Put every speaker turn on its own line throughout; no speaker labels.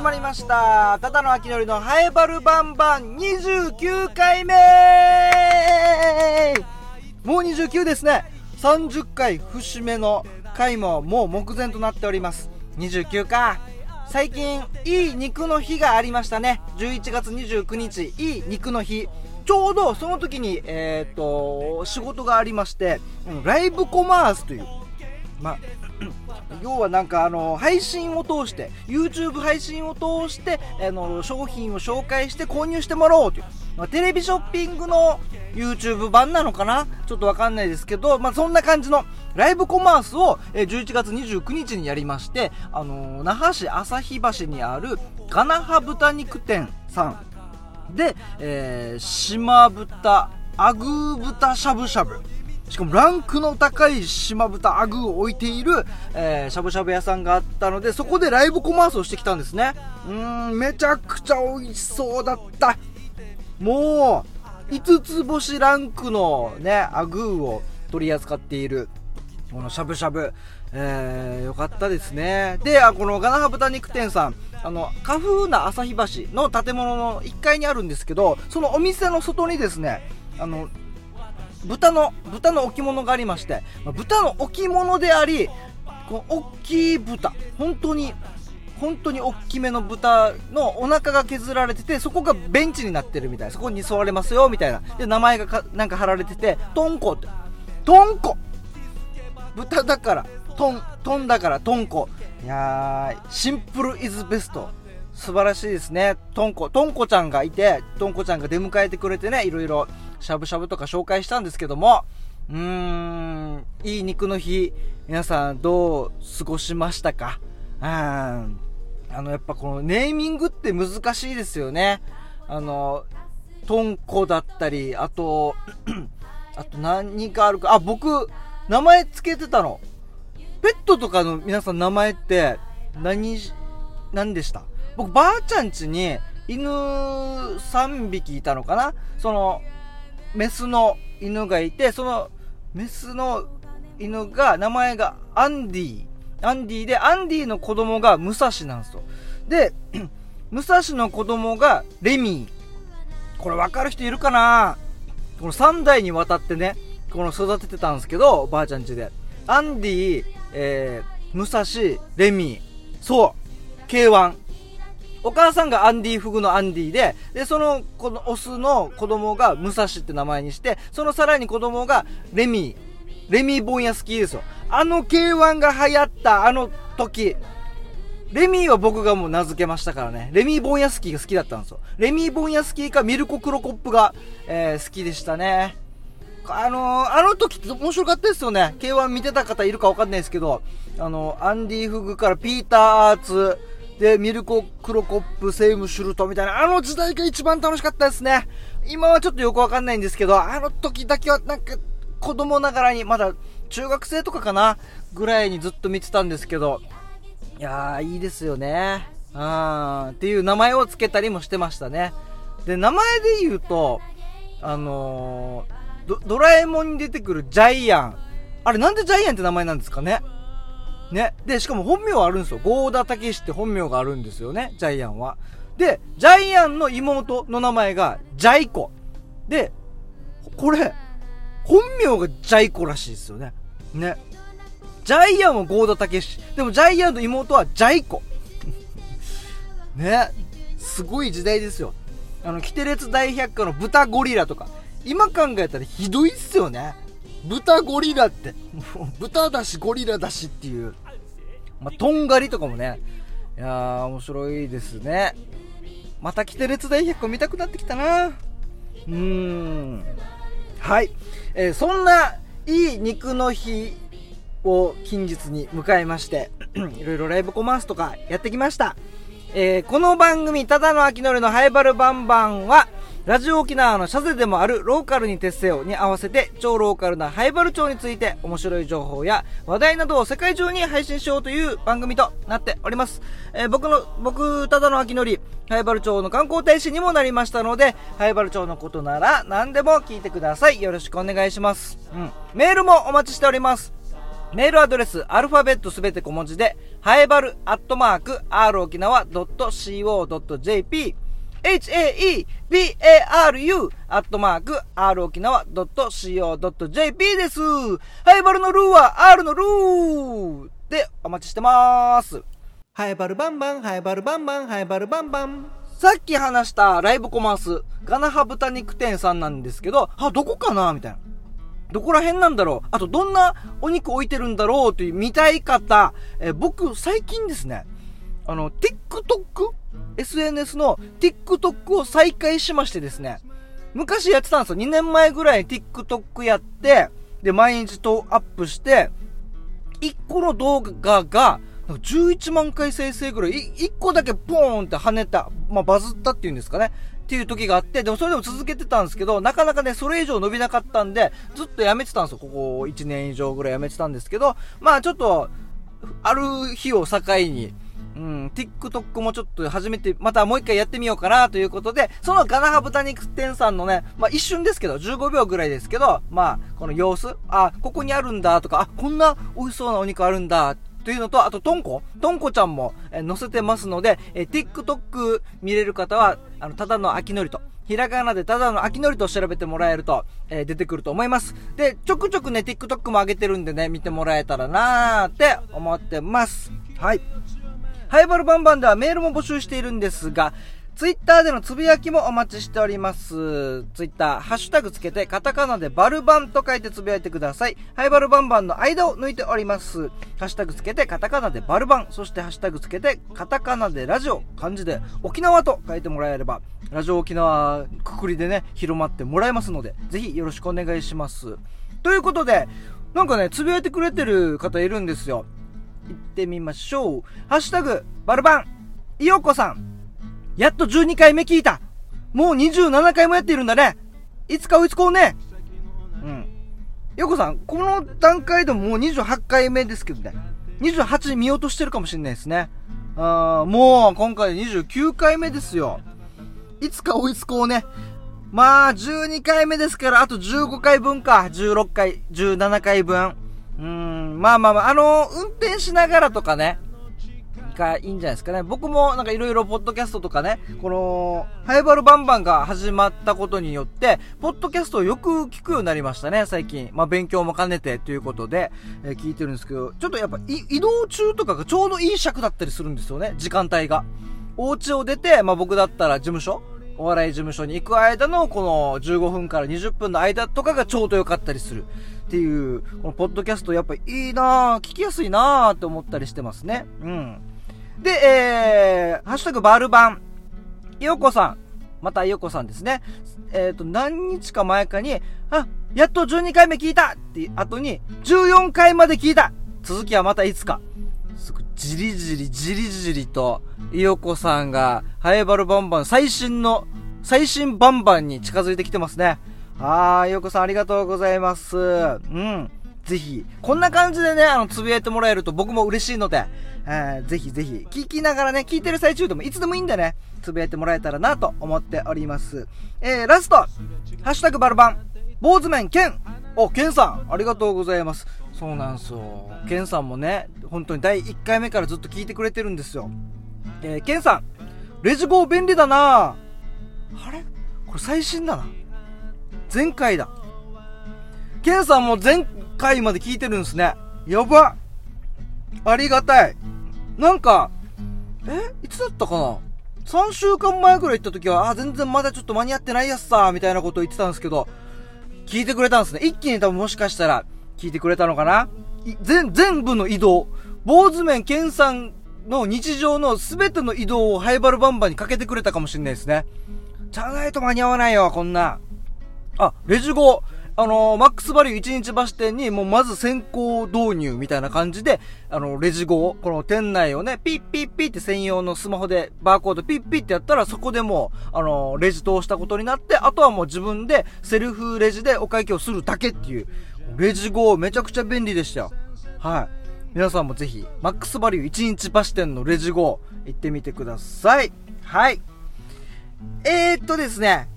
始まりました。ただの秋のりのハエバルバンバン29回目。もう29ですね。30回節目の回ももう目前となっております。29か。最近いい肉の日がありましたね。11月29日いい肉の日。ちょうどその時にえっ、と仕事がありましてライブコマースというまあ 要はなんかあの配信を通して YouTube 配信を通してあの商品を紹介して購入してもらおうという、まあ、テレビショッピングの YouTube 版なのかな？ちょっとわかんないですけど、まあ、そんな感じのライブコマースを11月29日にやりまして、あの那覇市旭橋にあるガナハ豚肉店さん。で、えー、島豚アグー豚しゃぶしゃぶ。しかもランクの高い島豚アグーを置いている、えーしゃぶしゃぶ屋さんがあったのでそこでライブコマースをしてきたんですね。うーんめちゃくちゃ美味しそうだった。もう5つ星ランクのねアグーを取り扱っているこのしゃぶしゃぶ、えー、よかったですね。であこのガナハ豚肉店さん。あの花風な旭橋の建物の1階にあるんですけどそのお店の外にですねあの豚の豚の置物がありましてまあ豚の置物でありこの大きい豚本当に本当に大きめの豚のお腹が削られててそこがベンチになってるみたいなそこに座れますよみたいな。で名前がなんか貼られててトンコって。トンコ。豚だからトントンだからトンコ。いやーシンプルイズベスト素晴らしいですね。トンコ。トンコちゃんがいてトンコちゃんが出迎えてくれてねいろいろしゃぶしゃぶとか紹介したんですけどもうーんいい肉の日皆さんどう過ごしましたか？うんあのやっぱこのネーミングって難しいですよね。あのトンコだったりあと あと何かあるか？あ僕名前つけてたの。ペットとかの皆さん名前って何何でした？僕ばあちゃん家に犬3匹いたのかな？そのメスの犬がいてそのメスの犬が名前がアンディ。アンディでアンディの子供が武蔵なんですよ。で 武蔵の子供がレミー。これ分かる人いるかな？この3代にわたってねこの育ててたんですけどおばあちゃん家で。アンディ、えー、武蔵レミー。そう。K1 お母さんがアンディフグのアンディで、で、その、このオスの子供が武蔵って名前にして、そのさらに子供がレミー、レミー・ボンヤスキーですよ。あの K1 が流行ったあの時、レミーは僕がもう名付けましたからね。レミー・ボンヤスキーが好きだったんですよ。レミー・ボンヤスキーかミルコ・クロコップが、えー好きでしたね。あのーあの時って面白かったですよね。K1 見てた方いるかわかんないですけど、あのアンディ・フグからピーター・アーツ、で、ミルコ・クロコップ、セイム・シュルトみたいな、あの時代が一番楽しかったですね。今はちょっとよくわかんないんですけど、あの時だけはなんか、子供ながらに、まだ中学生とかかな、ぐらいにずっと見てたんですけど、いやー、いいですよね。うん、っていう名前を付けたりもしてましたね。で、名前で言うと、あのー、ドラえもんに出てくるジャイアン。あれなんでジャイアンって名前なんですかね？ね。で、しかも本名はあるんですよ。ゴーダタケシって本名があるんですよね。ジャイアンは。で、ジャイアンの妹の名前がジャイコ。で、これ、本名がジャイコらしいですよね。ね。ジャイアンはゴーダタケシ。でもジャイアンの妹はジャイコ。ね。すごい時代ですよ。あの、キテレツ大百科の豚ゴリラとか。今考えたらひどいっすよね。豚ゴリラって。豚だしゴリラだしっていう。まあ、とんがりとかもね。いや、面白いですね。またキテレツ大百科見たくなってきたな。うーん。はい。えーそんないい肉の日を近日に迎えまして、いろいろライブコマースとかやってきました。えーこの番組、ただの秋のりのハイバルバンバンは、ラジオ沖縄のシャゼでもあるローカルに徹せよに合わせて超ローカルなハイバル町について面白い情報や話題などを世界中に配信しようという番組となっております。えー僕の、僕、ただの秋のり、ハイバル町の観光大使にもなりましたので、ハイバル町のことなら何でも聞いてください。よろしくお願いします。うん。メールもお待ちしております。メールアドレス、アルファベットすべて小文字で、はえばる、アットマーク、r 沖縄 .co.jp、h-a-e-b-a-r-u、アットマーク、r 沖縄 .co.jp です。はえばるのルーは r のルーでお待ちしてまーす。
はえばるバンバン、はえばるバンバン、はえばるバンバン。
さっき話したライブコマース、ガナハ豚肉店さんなんですけど、あ、どこかな？みたいな。どこら辺なんだろう？あと、どんなお肉置いてるんだろう？という見たい方、え僕、最近ですね、あの、TikTok? SNS の TikTok を再開しましてですね、昔やってたんですよ。2年前ぐらい TikTok やって、で、毎日とアップして、1個の動画が、11万回再生ぐらい、1個だけポーンって跳ねた、まあ、バズったっていうんですかね。っていう時があって、でもそれでも続けてたんですけど、なかなかね、それ以上伸びなかったんで、ずっとやめてたんですよ。ここ1年以上ぐらいやめてたんですけど、まあちょっと、ある日を境に、うん、TikTok もちょっと始めて、またもう一回やってみようかなということで、そのガナハ豚肉店さんのね、まあ一瞬ですけど、15秒ぐらいですけど、まあ、この様子、あ、ここにあるんだとか、あ、こんな美味しそうなお肉あるんだというのと、あと、トンコトンコちゃんも、え載せてますので、え TikTok 見れる方は、あの、ただの秋のりと、ひらがなでただの秋のりと調べてもらえると、えー、出てくると思います。で、ちょくちょくね、TikTok も上げてるんでね、見てもらえたらなーって思ってます。はい。ハイバルバンバンではメールも募集しているんですが、ツイッターでのつぶやきもお待ちしております。ツイッター、ハッシュタグつけて、カタカナでバルバンと書いてつぶやいてください。ハイバルバンバンの間を抜いております。ハッシュタグつけて、カタカナでバルバン、そしてハッシュタグつけて、カタカナでラジオ、漢字で沖縄と書いてもらえれば、ラジオ沖縄くくりでね、広まってもらえますので、ぜひよろしくお願いします。ということで、なんかね、つぶやいてくれてる方いるんですよ。行ってみましょう。ハッシュタグ、バルバン、いよこさん。やっと12回目聞いた。もう27回もやっているんだね。いつか追いつこうね。うん。よこさん、この段階でももう28回目ですけどね。28見落としてるかもしれないですね。あもう今回29回目ですよ。いつか追いつこうね。まあ、12回目ですから、あと15回分か。16回、17回分。うん、まあまあまあ、あの、運転しながらとかね、がいいんじゃないですかね。僕もなんかいろいろポッドキャストとかね、この、ハイバルバンバンが始まったことによって、ポッドキャストをよく聞くようになりましたね、最近。まあ勉強も兼ねてということで、えー、聞いてるんですけど、ちょっとやっぱ移動中とかがちょうどいい尺だったりするんですよね、時間帯が。お家を出て、まあ僕だったら事務所お笑い事務所に行く間のこの15分から20分の間とかがちょうど良かったりするっていう、このポッドキャストやっぱいいなぁ、聞きやすいなぁって思ったりしてますね。うん。で、えー、ハッシュタグバルバン。よこさん。またよこさんですね。えっ、ー、と、何日か前かに、あ、やっと12回目聞いたって後に、14回まで聞いた続きはまたいつか。すぐ、じりじり、じりじりと、いよこさんが、ハエバルバンバン、最新の、最新バンバンに近づいてきてますね。あー、いよこさんありがとうございます。うん。ぜひ、こんな感じでね、あの、つぶやいてもらえると僕も嬉しいので、えー、ぜひぜひ、聞きながらね、聞いてる最中でもいつでもいいんでね、つぶやいてもらえたらなと思っております。えー、ラスト、ハッシュタグバルバン、坊主麺ケンお、ケンさん、ありがとうございます。そうなんすよ。ケンさんもね、本当に第1回目からずっと聞いてくれてるんですよ。えー、ケンさん、レジゴー便利だなあれ？これ最新だな。前回だ。ケンさんも前回まで聞いてるんですね。やばありがたい。なんか、え？いつだったかな ?3 週間前ぐらい行った時は、あ、全然まだちょっと間に合ってないやつさ、みたいなことを言ってたんですけど、聞いてくれたんですね。一気に多分もしかしたら、聞いてくれたのかな？全、全部の移動。坊主面健さんの日常の全ての移動をハイバルバンバンにかけてくれたかもしれないですね。じゃないと間に合わないよ、こんな。あ、レジゴあのー、マックスバリュー1日橋店にもうまず先行導入みたいな感じで、あの、レジ号、この店内をね、ピッピッピッって専用のスマホでバーコードピッピッってやったらそこでもう、あのー、レジ通したことになって、あとはもう自分でセルフレジでお会計をするだけっていう、レジ号めちゃくちゃ便利でしたよ。はい。皆さんもぜひ、マックスバリュー1日橋店のレジ号行ってみてください。はい。えー、っとですね、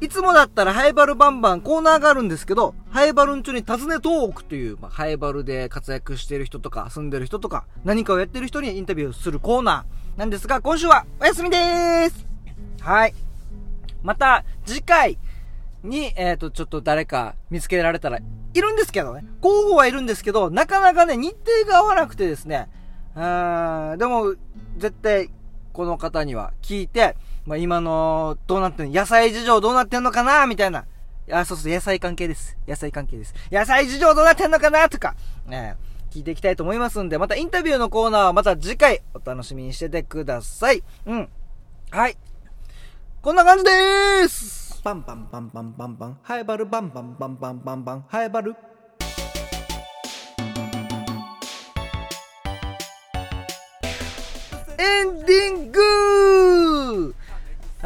いつもだったらハイバルバンバンコーナーがあるんですけど、ハイバルんちに尋ねトークという、まあ、ハイバルで活躍している人とか、住んでる人とか、何かをやってる人にインタビューするコーナーなんですが、今週はお休みでーすはい。また、次回に、えっ、ー、と、ちょっと誰か見つけられたら、いるんですけどね。候補はいるんですけど、なかなかね、日程が合わなくてですね、うーん、でも、絶対、この方には聞いて、まあ、今の、どうなってんの野菜事情どうなってんのかなみたいな。あ、そうそう、野菜関係です。野菜関係です。野菜事情どうなってんのかなとか、ね、聞いていきたいと思いますんで、またインタビューのコーナーはまた次回お楽しみにしててください。うん。はい。こんな感じでーす
バンバンバンバンバンバン、ハイバルバンバンバンバンバンバン、ハイバル。
エン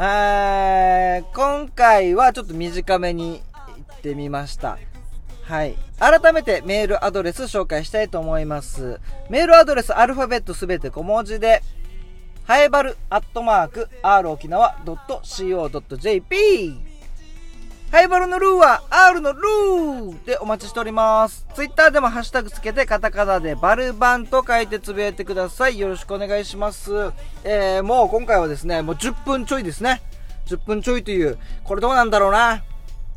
今回はちょっと短めに行ってみました。はい。改めてメールアドレス紹介したいと思います。メールアドレスアルファベットすべて小文字で、はえばるアットマーク r 沖縄 .co.jp ハイバルのルーは R のルーでお待ちしております。ツイッターでもハッシュタグつけてカタカナでバルバンと書いてつぶやいてください。よろしくお願いします。えー、もう今回はですね、もう10分ちょいですね。10分ちょいという、これどうなんだろうな。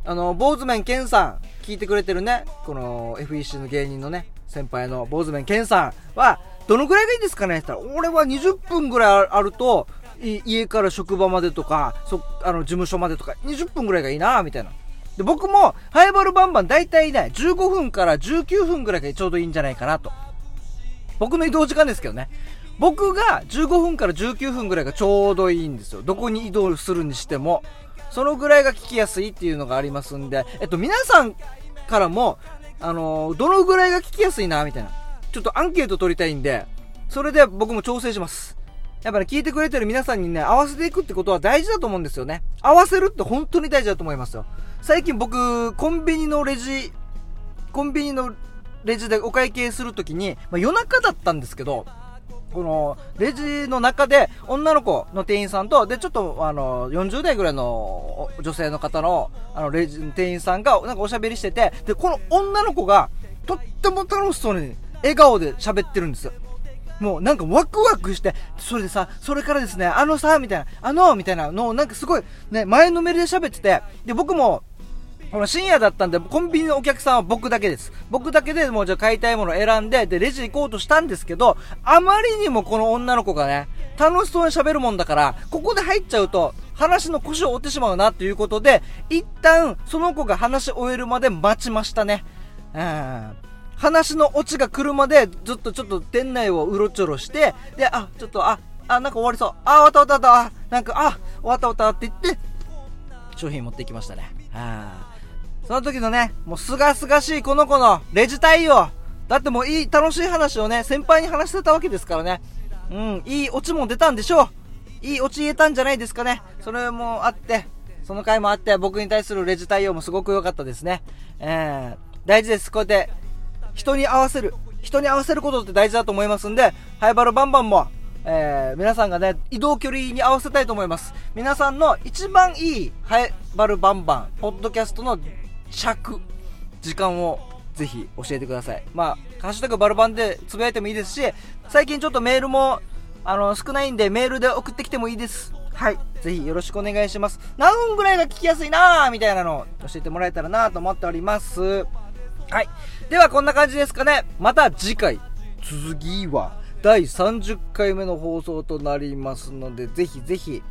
あの、坊主面ケンさん、聞いてくれてるね、この FEC の芸人のね、先輩の坊主面ケンさんは、どのぐらいがいいんですかねって言ったら、俺は20分ぐらいあると、家から職場までとか、そ、あの、事務所までとか、20分ぐらいがいいなみたいな。で、僕も、ハイバルバンバン大体ね、15分から19分ぐらいがちょうどいいんじゃないかなと。僕の移動時間ですけどね。僕が15分から19分ぐらいがちょうどいいんですよ。どこに移動するにしても。そのぐらいが聞きやすいっていうのがありますんで、えっと、皆さんからも、あのー、どのぐらいが聞きやすいな、みたいな。ちょっとアンケート取りたいんで、それで僕も調整します。やっぱり、聞いてくれてる皆さんにね、合わせていくってことは大事だと思うんですよね。合わせるって本当に大事だと思いますよ。最近僕、コンビニのレジ、コンビニのレジでお会計するときに、まあ、夜中だったんですけど、この、レジの中で、女の子の店員さんと、で、ちょっと、あの、40代ぐらいの女性の方の、あの、レジの店員さんが、なんかおしゃべりしてて、で、この女の子が、とっても楽しそうに、笑顔で喋ってるんですよ。もうなんかワクワクして、それでさ、それからですね、あのさ、みたいな、あの、みたいなのをなんかすごい、ね、前のめりで喋ってて、で、僕も、この深夜だったんで、コンビニのお客さんは僕だけです。僕だけでもうじゃあ買いたいものを選んで、で、レジ行こうとしたんですけど、あまりにもこの女の子がね、楽しそうに喋るもんだから、ここで入っちゃうと、話の腰を折ってしまうなっていうことで、一旦、その子が話し終えるまで待ちましたね。うん。話のオチが来るまで、ずっとちょっと店内をうろちょろして、で、あ、ちょっと、あ、あ、なんか終わりそう。あ、終わった終わった終わった。なんか、あ、終わった終わったって言って、商品持ってきましたね。あその時のね、もうすがすがしいこの子のレジ対応。だってもういい、楽しい話をね、先輩に話してたわけですからね。うん、いいオチも出たんでしょう。いいオチ言えたんじゃないですかね。それもあって、その回もあって、僕に対するレジ対応もすごく良かったですね。えー、大事です。こうやって人に合わせる。人に合わせることって大事だと思いますんで、ハイバルバンバンも、えー、皆さんがね、移動距離に合わせたいと思います。皆さんの一番いいハイバルバンバン、ポッドキャストの尺、時間をぜひ教えてください。まあ、ハッシュタグバルバンでつぶやいてもいいですし、最近ちょっとメールも、あの、少ないんでメールで送ってきてもいいです。はい。ぜひよろしくお願いします。何分ぐらいが聞きやすいなーみたいなのを教えてもらえたらなと思っております。はい。ではこんな感じですかね。また次回、続きは第30回目の放送となりますので、ぜひぜひ、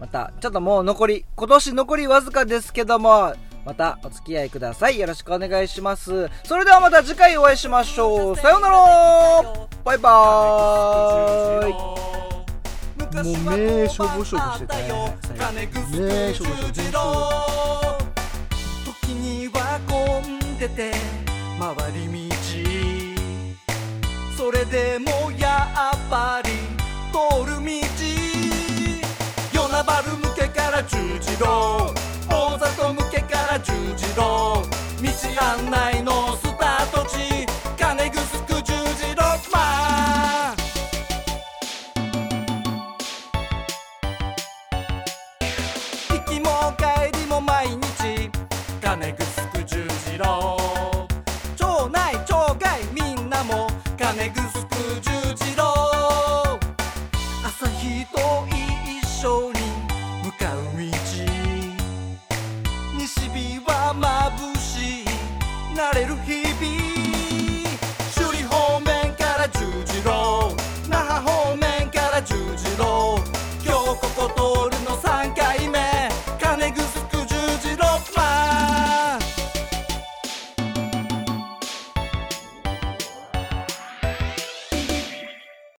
また、ちょっともう残り、今年残りわずかですけども、またお付き合いください。よろしくお願いします。それではまた次回お会いしましょう。さようならバイバーイもう目しょぼしょぼしてたね。目しょぼしょぼ。時には混んでてれでもやっぱり通る道。与那原向けから十字路。大里向けから十字路。道案内